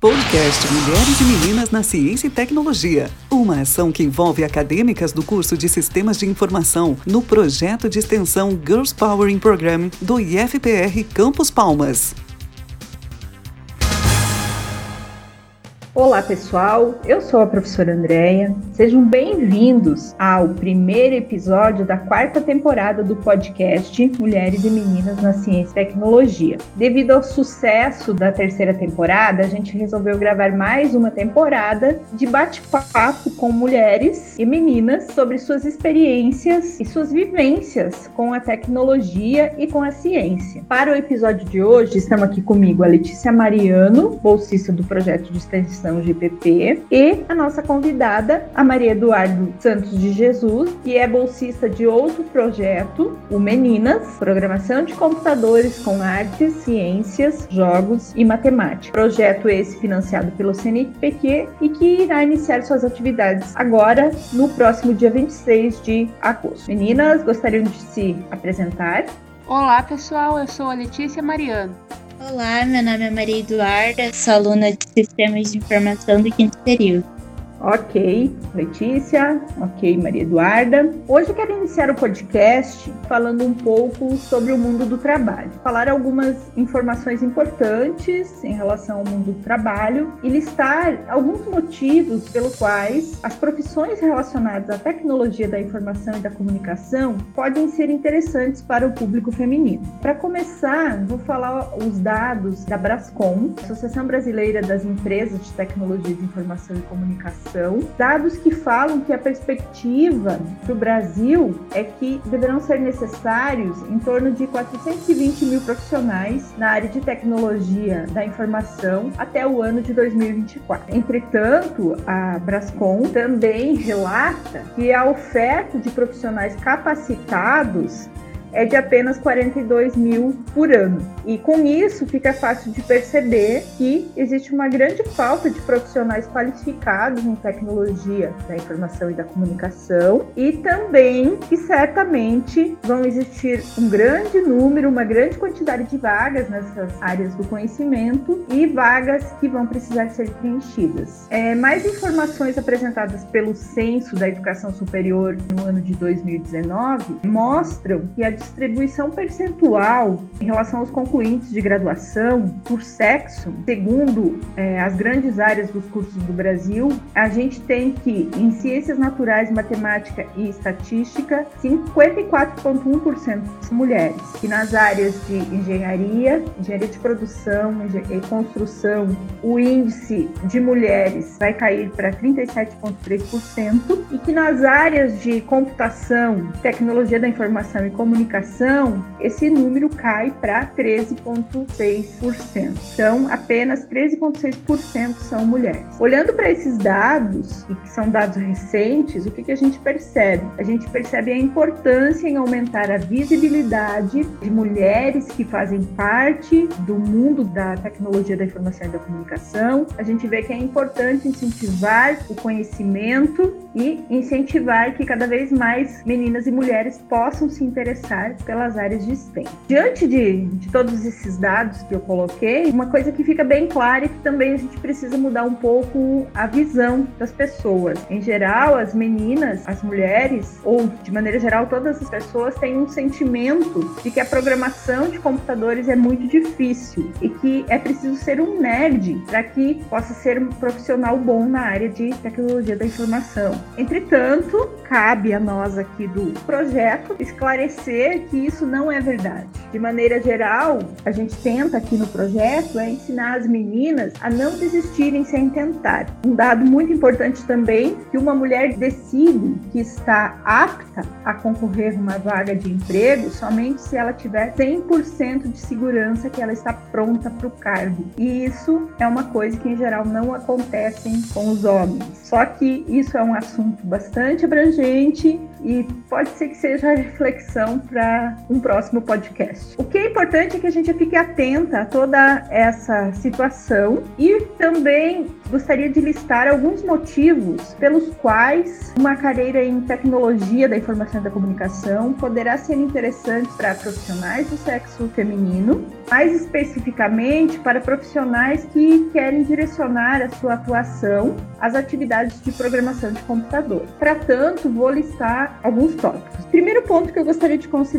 Podcast Mulheres e Meninas na Ciência e Tecnologia. Uma ação que envolve acadêmicas do curso de Sistemas de Informação no projeto de extensão Girls Powering Program do IFPR Campus Palmas. Olá pessoal, eu sou a professora Andréia. Sejam bem-vindos ao primeiro episódio da quarta temporada do podcast Mulheres e Meninas na Ciência e Tecnologia. Devido ao sucesso da terceira temporada, a gente resolveu gravar mais uma temporada de bate-papo com mulheres e meninas sobre suas experiências e suas vivências com a tecnologia e com a ciência. Para o episódio de hoje, estamos aqui comigo a Letícia Mariano, bolsista do projeto de extensão Fundação GPP, e a nossa convidada, a Maria Eduardo Santos de Jesus, que é bolsista de outro projeto, o Meninas, Programação de Computadores com Artes, Ciências, Jogos e Matemática. Projeto esse financiado pelo CNPq e que irá iniciar suas atividades agora, no próximo dia 26 de agosto. Meninas, gostariam de se apresentar? Olá, pessoal, eu sou a Letícia Mariano. Olá, meu nome é Maria Eduarda, sou aluna de Sistemas de Informação do quinto período. Ok, Letícia. Ok, Maria Eduarda. Hoje eu quero iniciar o podcast falando um pouco sobre o mundo do trabalho. Falar algumas informações importantes em relação ao mundo do trabalho e listar alguns motivos pelos quais as profissões relacionadas à tecnologia da informação e da comunicação podem ser interessantes para o público feminino. Para começar, vou falar os dados da Brascom, Associação Brasileira das Empresas de Tecnologia de Informação e Comunicação dados que falam que a perspectiva para o Brasil é que deverão ser necessários em torno de 420 mil profissionais na área de tecnologia da informação até o ano de 2024. Entretanto, a Brascom também relata que a oferta de profissionais capacitados é de apenas 42 mil por ano. E com isso fica fácil de perceber que existe uma grande falta de profissionais qualificados em tecnologia da informação e da comunicação e também que certamente vão existir um grande número, uma grande quantidade de vagas nessas áreas do conhecimento e vagas que vão precisar ser preenchidas. É, mais informações apresentadas pelo Censo da Educação Superior no ano de 2019 mostram que a distribuição percentual em relação aos concluintes de graduação por sexo, segundo é, as grandes áreas dos cursos do Brasil, a gente tem que em ciências naturais, matemática e estatística, 54,1% são mulheres. E nas áreas de engenharia, engenharia de produção e construção, o índice de mulheres vai cair para 37,3% e que nas áreas de computação, tecnologia da informação e comunicação esse número cai para 13,6%. Então, apenas 13,6% são mulheres. Olhando para esses dados, que são dados recentes, o que, que a gente percebe? A gente percebe a importância em aumentar a visibilidade de mulheres que fazem parte do mundo da tecnologia da informação e da comunicação. A gente vê que é importante incentivar o conhecimento e incentivar que cada vez mais meninas e mulheres possam se interessar pelas áreas de STEM. Diante de, de todos esses dados que eu coloquei, uma coisa que fica bem clara é que também a gente precisa mudar um pouco a visão das pessoas. Em geral, as meninas, as mulheres, ou de maneira geral, todas as pessoas têm um sentimento de que a programação de computadores é muito difícil e que é preciso ser um nerd para que possa ser um profissional bom na área de tecnologia da informação. Entretanto, cabe a nós aqui do projeto esclarecer que isso não é verdade. De maneira geral, a gente tenta aqui no projeto é ensinar as meninas a não desistirem sem tentar. Um dado muito importante também que uma mulher decide que está apta a concorrer a uma vaga de emprego somente se ela tiver 100% de segurança que ela está pronta para o cargo. E isso é uma coisa que em geral não acontece com os homens. Só que isso é um assunto bastante abrangente e pode ser que seja reflexão para para um próximo podcast. O que é importante é que a gente fique atenta a toda essa situação e também gostaria de listar alguns motivos pelos quais uma carreira em tecnologia da informação e da comunicação poderá ser interessante para profissionais do sexo feminino, mais especificamente para profissionais que querem direcionar a sua atuação às atividades de programação de computador. Para tanto, vou listar alguns tópicos. Primeiro ponto que eu gostaria de considerar: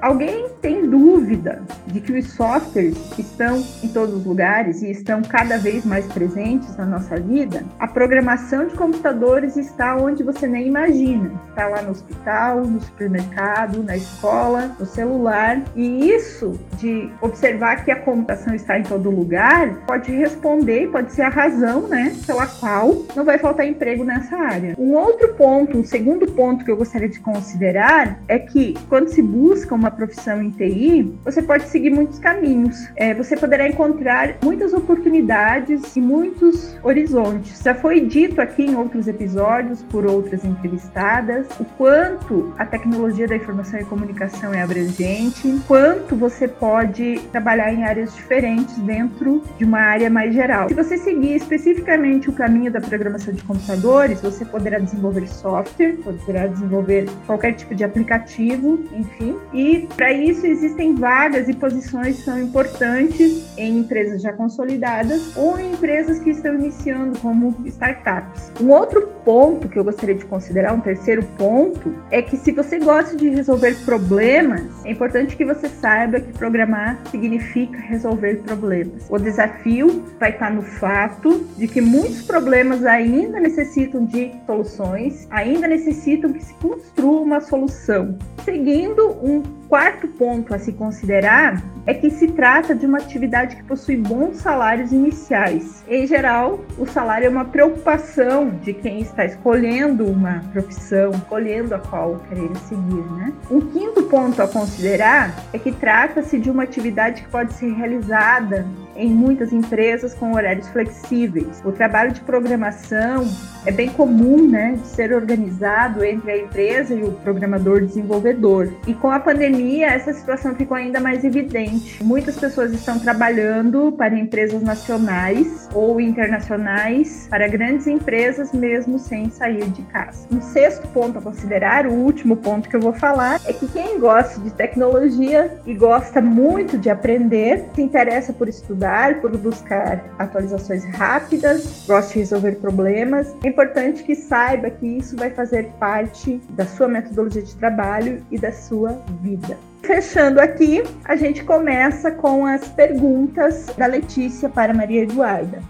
alguém tem dúvida de que os softwares estão em todos os lugares e estão cada vez mais presentes na nossa vida? A programação de computadores está onde você nem imagina. Está lá no hospital, no supermercado, na escola, no celular. E isso de observar que a computação está em todo lugar pode responder, pode ser a razão, né, pela qual não vai faltar emprego nessa área. Um outro ponto, um segundo ponto que eu gostaria de considerar é que quando se busca uma profissão em TI, você pode seguir muitos caminhos. É, você poderá encontrar muitas oportunidades e muitos horizontes. Já foi dito aqui em outros episódios por outras entrevistadas o quanto a tecnologia da informação e comunicação é abrangente, quanto você pode trabalhar em áreas diferentes dentro de uma área mais geral. Se você seguir especificamente o caminho da programação de computadores, você poderá desenvolver software, poderá desenvolver qualquer tipo de aplicativo, enfim. E para isso existem vagas e posições são importantes em empresas já consolidadas ou em empresas que estão iniciando como startups. Um outro ponto que eu gostaria de considerar, um terceiro ponto, é que se você gosta de resolver problemas, é importante que você saiba que programar significa resolver problemas. O desafio vai estar no fato de que muitos problemas ainda necessitam de soluções, ainda necessitam que se construa uma solução. Seguindo um quarto ponto a se considerar é que se trata de uma atividade que possui bons salários iniciais. Em geral, o salário é uma preocupação de quem está escolhendo uma profissão, escolhendo a qual querer seguir, né? Um quinto ponto a considerar é que trata-se de uma atividade que pode ser realizada em muitas empresas com horários flexíveis. O trabalho de programação é bem comum, né, de ser organizado entre a empresa e o programador desenvolvedor. E com a pandemia, essa situação ficou ainda mais evidente. Muitas pessoas estão trabalhando para empresas nacionais ou internacionais, para grandes empresas, mesmo sem sair de casa. Um sexto ponto a considerar, o último ponto que eu vou falar, é que quem gosta de tecnologia e gosta muito de aprender, se interessa por estudar, por buscar atualizações rápidas, gosta de resolver problemas, é importante que saiba que isso vai fazer parte da sua metodologia de trabalho e da sua vida. Fechando aqui, a gente começa com as perguntas da Letícia para Maria Eduarda.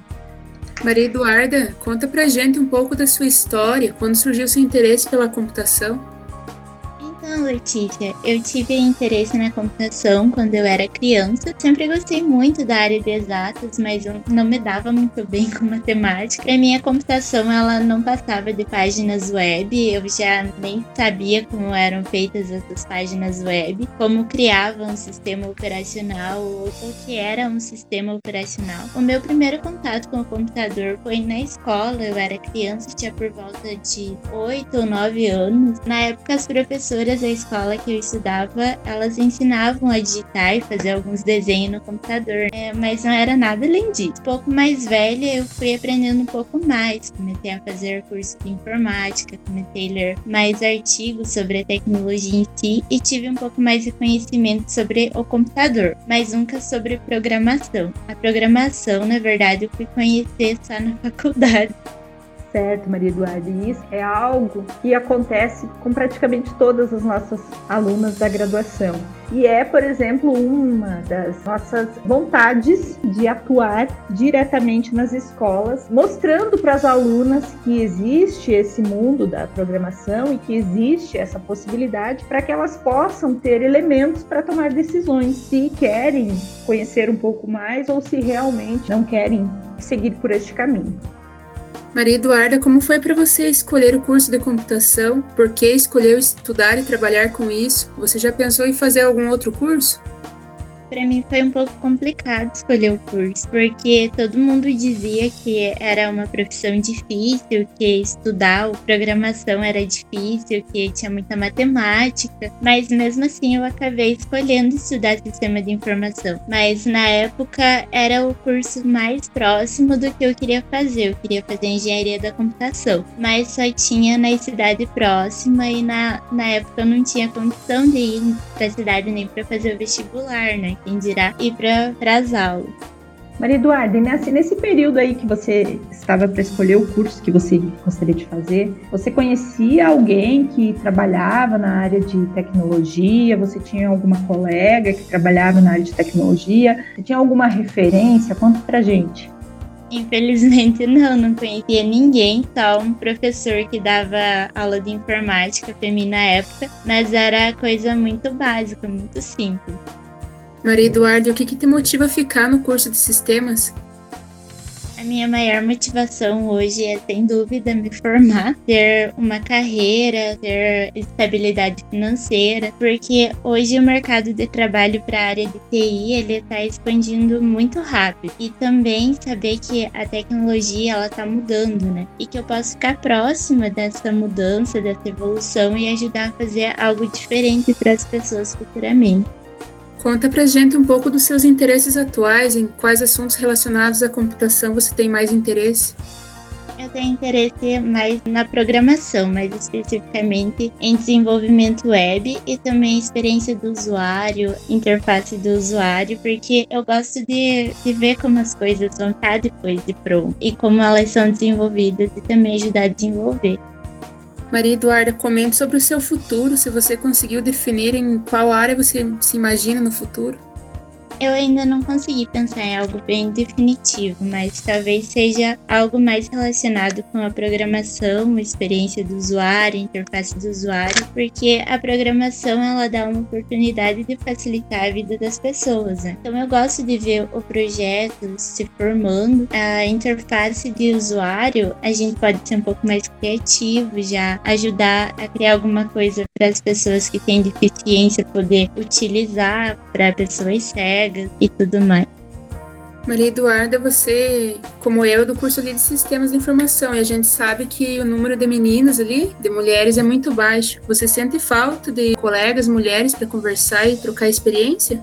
Maria Eduarda, conta pra gente um pouco da sua história, quando surgiu seu interesse pela computação. Então, Letícia, eu tive interesse na computação quando eu era criança. Sempre gostei muito da área de exatas, mas eu não me dava muito bem com matemática. E minha computação, ela não passava de páginas web. Eu já nem sabia como eram feitas essas páginas web, como criava um sistema operacional ou o que era um sistema operacional. O meu primeiro contato com o computador foi na escola. Eu era criança, tinha por volta de 8 ou 9 anos. Na época, as professoras da escola que eu estudava, elas ensinavam a digitar e fazer alguns desenhos no computador, é, mas não era nada além disso. Um pouco mais velha, eu fui aprendendo um pouco mais, comecei a fazer curso de informática, comecei a ler mais artigos sobre a tecnologia em si e tive um pouco mais de conhecimento sobre o computador, mas nunca sobre programação. A programação, na verdade, eu fui conhecer só na faculdade certo, Maria Eduarda. E isso é algo que acontece com praticamente todas as nossas alunas da graduação. E é, por exemplo, uma das nossas vontades de atuar diretamente nas escolas, mostrando para as alunas que existe esse mundo da programação e que existe essa possibilidade para que elas possam ter elementos para tomar decisões se querem conhecer um pouco mais ou se realmente não querem seguir por este caminho. Maria Eduarda, como foi para você escolher o curso de computação? Por que escolheu estudar e trabalhar com isso? Você já pensou em fazer algum outro curso? Para mim foi um pouco complicado escolher o curso, porque todo mundo dizia que era uma profissão difícil, que estudar programação era difícil, que tinha muita matemática, mas mesmo assim eu acabei escolhendo estudar sistema de informação. Mas na época era o curso mais próximo do que eu queria fazer. Eu queria fazer engenharia da computação, mas só tinha na cidade próxima e na, na época eu não tinha condição de ir para a cidade nem para fazer o vestibular, né? Quem dirá ir para as aulas. Maria Eduarda, nesse, nesse período aí que você estava para escolher o curso que você gostaria de fazer, você conhecia alguém que trabalhava na área de tecnologia? Você tinha alguma colega que trabalhava na área de tecnologia? Você tinha alguma referência? Conta pra gente. Infelizmente não, não conhecia ninguém, só um professor que dava aula de informática para mim na época, mas era coisa muito básica, muito simples. Maria Eduarda, o que, que te motiva a ficar no curso de sistemas? A minha maior motivação hoje é, sem dúvida, me formar, ter uma carreira, ter estabilidade financeira, porque hoje o mercado de trabalho para a área de TI ele está expandindo muito rápido e também saber que a tecnologia ela está mudando, né? E que eu posso ficar próxima dessa mudança, dessa evolução e ajudar a fazer algo diferente para as pessoas futuramente. Conta pra gente um pouco dos seus interesses atuais, em quais assuntos relacionados à computação você tem mais interesse? Eu tenho interesse mais na programação, mais especificamente em desenvolvimento web e também experiência do usuário, interface do usuário, porque eu gosto de, de ver como as coisas vão estar depois de pronto e como elas são desenvolvidas e também ajudar a desenvolver. Maria Eduarda, comente sobre o seu futuro, se você conseguiu definir em qual área você se imagina no futuro. Eu ainda não consegui pensar em algo bem definitivo, mas talvez seja algo mais relacionado com a programação, experiência do usuário, interface do usuário, porque a programação ela dá uma oportunidade de facilitar a vida das pessoas. Né? Então eu gosto de ver o projeto se formando, a interface de usuário, a gente pode ser um pouco mais criativo, já ajudar a criar alguma coisa para as pessoas que têm deficiência poder utilizar para pessoas cegas e tudo mais. Maria Eduarda, você, como eu, é do curso ali de Sistemas de Informação, e a gente sabe que o número de meninas ali, de mulheres, é muito baixo. Você sente falta de colegas mulheres para conversar e trocar experiência?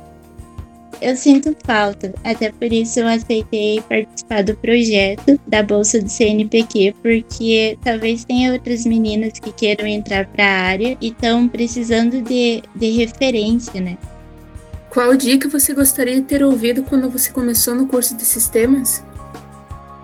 Eu sinto falta, até por isso eu aceitei participar do projeto da Bolsa do CNPq, porque talvez tenha outras meninas que queiram entrar para a área e estão precisando de, de referência, né? Qual dica você gostaria de ter ouvido quando você começou no curso de sistemas?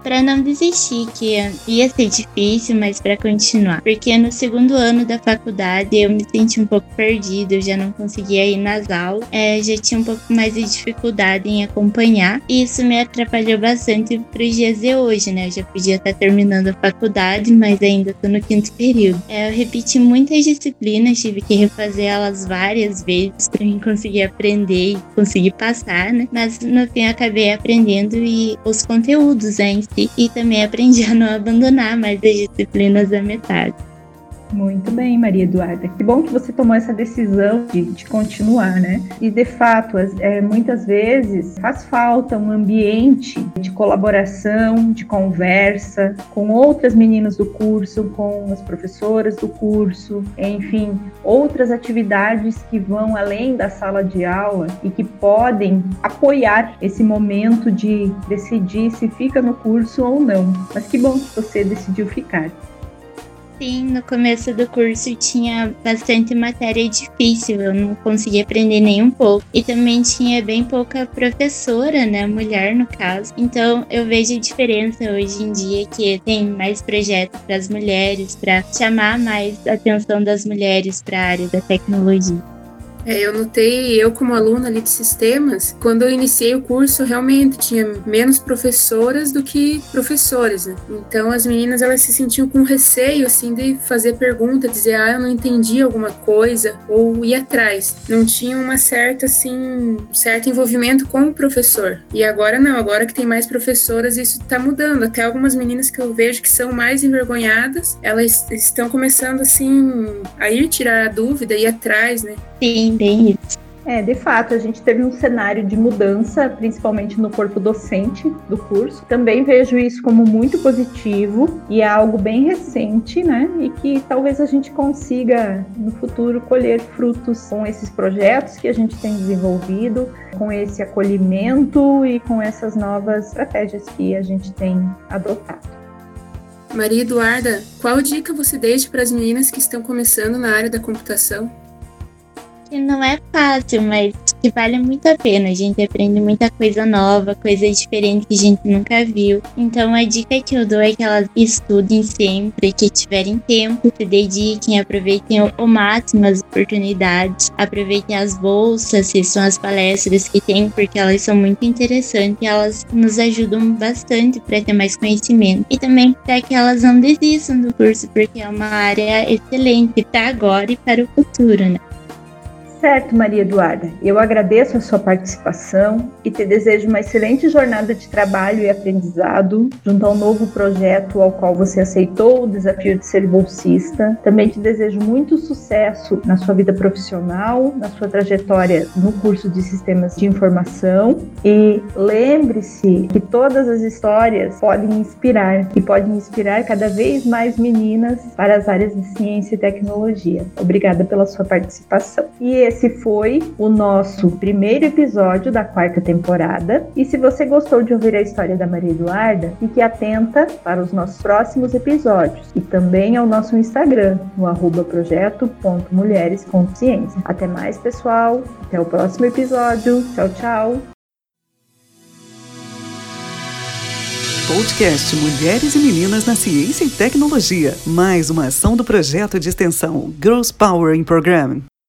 Para não desistir, que ia ser difícil, mas para continuar. Porque no segundo ano da faculdade eu me senti um pouco perdida, eu já não conseguia ir nas aulas, é, já tinha um pouco mais de dificuldade em acompanhar, e isso me atrapalhou bastante para os dias de hoje, né? Eu já podia estar terminando a faculdade, mas ainda estou no quinto período. É, eu repeti muitas disciplinas, tive que refazer elas várias vezes para conseguir aprender e conseguir passar, né? Mas no fim eu acabei aprendendo e os conteúdos né, e também aprendi a não abandonar mais as disciplinas da metade. Muito bem, Maria Eduarda. Que bom que você tomou essa decisão de, de continuar, né? E de fato, é, muitas vezes faz falta um ambiente de colaboração, de conversa com outras meninas do curso, com as professoras do curso, enfim, outras atividades que vão além da sala de aula e que podem apoiar esse momento de decidir se fica no curso ou não. Mas que bom que você decidiu ficar. Sim, no começo do curso tinha bastante matéria difícil, eu não conseguia aprender nem um pouco. E também tinha bem pouca professora, né, mulher no caso. Então eu vejo a diferença hoje em dia que tem mais projetos para as mulheres, para chamar mais a atenção das mulheres para a área da tecnologia. É, eu notei, eu como aluna ali de sistemas, quando eu iniciei o curso, realmente tinha menos professoras do que professores, né? Então as meninas elas se sentiam com receio assim de fazer pergunta, dizer ah, eu não entendi alguma coisa ou ir atrás. Não tinha uma certa assim, certo envolvimento com o professor. E agora não, agora que tem mais professoras, isso tá mudando. Até algumas meninas que eu vejo que são mais envergonhadas, elas estão começando assim a ir tirar a dúvida e ir atrás, né? Sim, bem isso. É, de fato, a gente teve um cenário de mudança, principalmente no corpo docente do curso. Também vejo isso como muito positivo e é algo bem recente, né? E que talvez a gente consiga no futuro colher frutos com esses projetos que a gente tem desenvolvido, com esse acolhimento e com essas novas estratégias que a gente tem adotado. Maria Eduarda, qual dica você deixa para as meninas que estão começando na área da computação? Que não é fácil, mas que vale muito a pena. A gente aprende muita coisa nova, coisa diferente que a gente nunca viu. Então a dica que eu dou é que elas estudem sempre, que tiverem tempo, se dediquem, aproveitem o máximo as oportunidades, aproveitem as bolsas, que são as palestras que tem, porque elas são muito interessantes e elas nos ajudam bastante para ter mais conhecimento. E também para que elas não desistam do curso, porque é uma área excelente para agora e para o futuro, né? Certo, Maria Eduarda. Eu agradeço a sua participação e te desejo uma excelente jornada de trabalho e aprendizado junto ao novo projeto ao qual você aceitou o desafio de ser bolsista. Também te desejo muito sucesso na sua vida profissional, na sua trajetória no curso de Sistemas de Informação e lembre-se que todas as histórias podem inspirar e podem inspirar cada vez mais meninas para as áreas de ciência e tecnologia. Obrigada pela sua participação. E esse foi o nosso primeiro episódio da quarta temporada. E se você gostou de ouvir a história da Maria Eduarda, fique atenta para os nossos próximos episódios e também ao nosso Instagram, no arroba projeto.mulheresconsciência. Até mais, pessoal. Até o próximo episódio. Tchau, tchau. Podcast Mulheres e Meninas na Ciência e Tecnologia. Mais uma ação do projeto de extensão Girls Power in Program.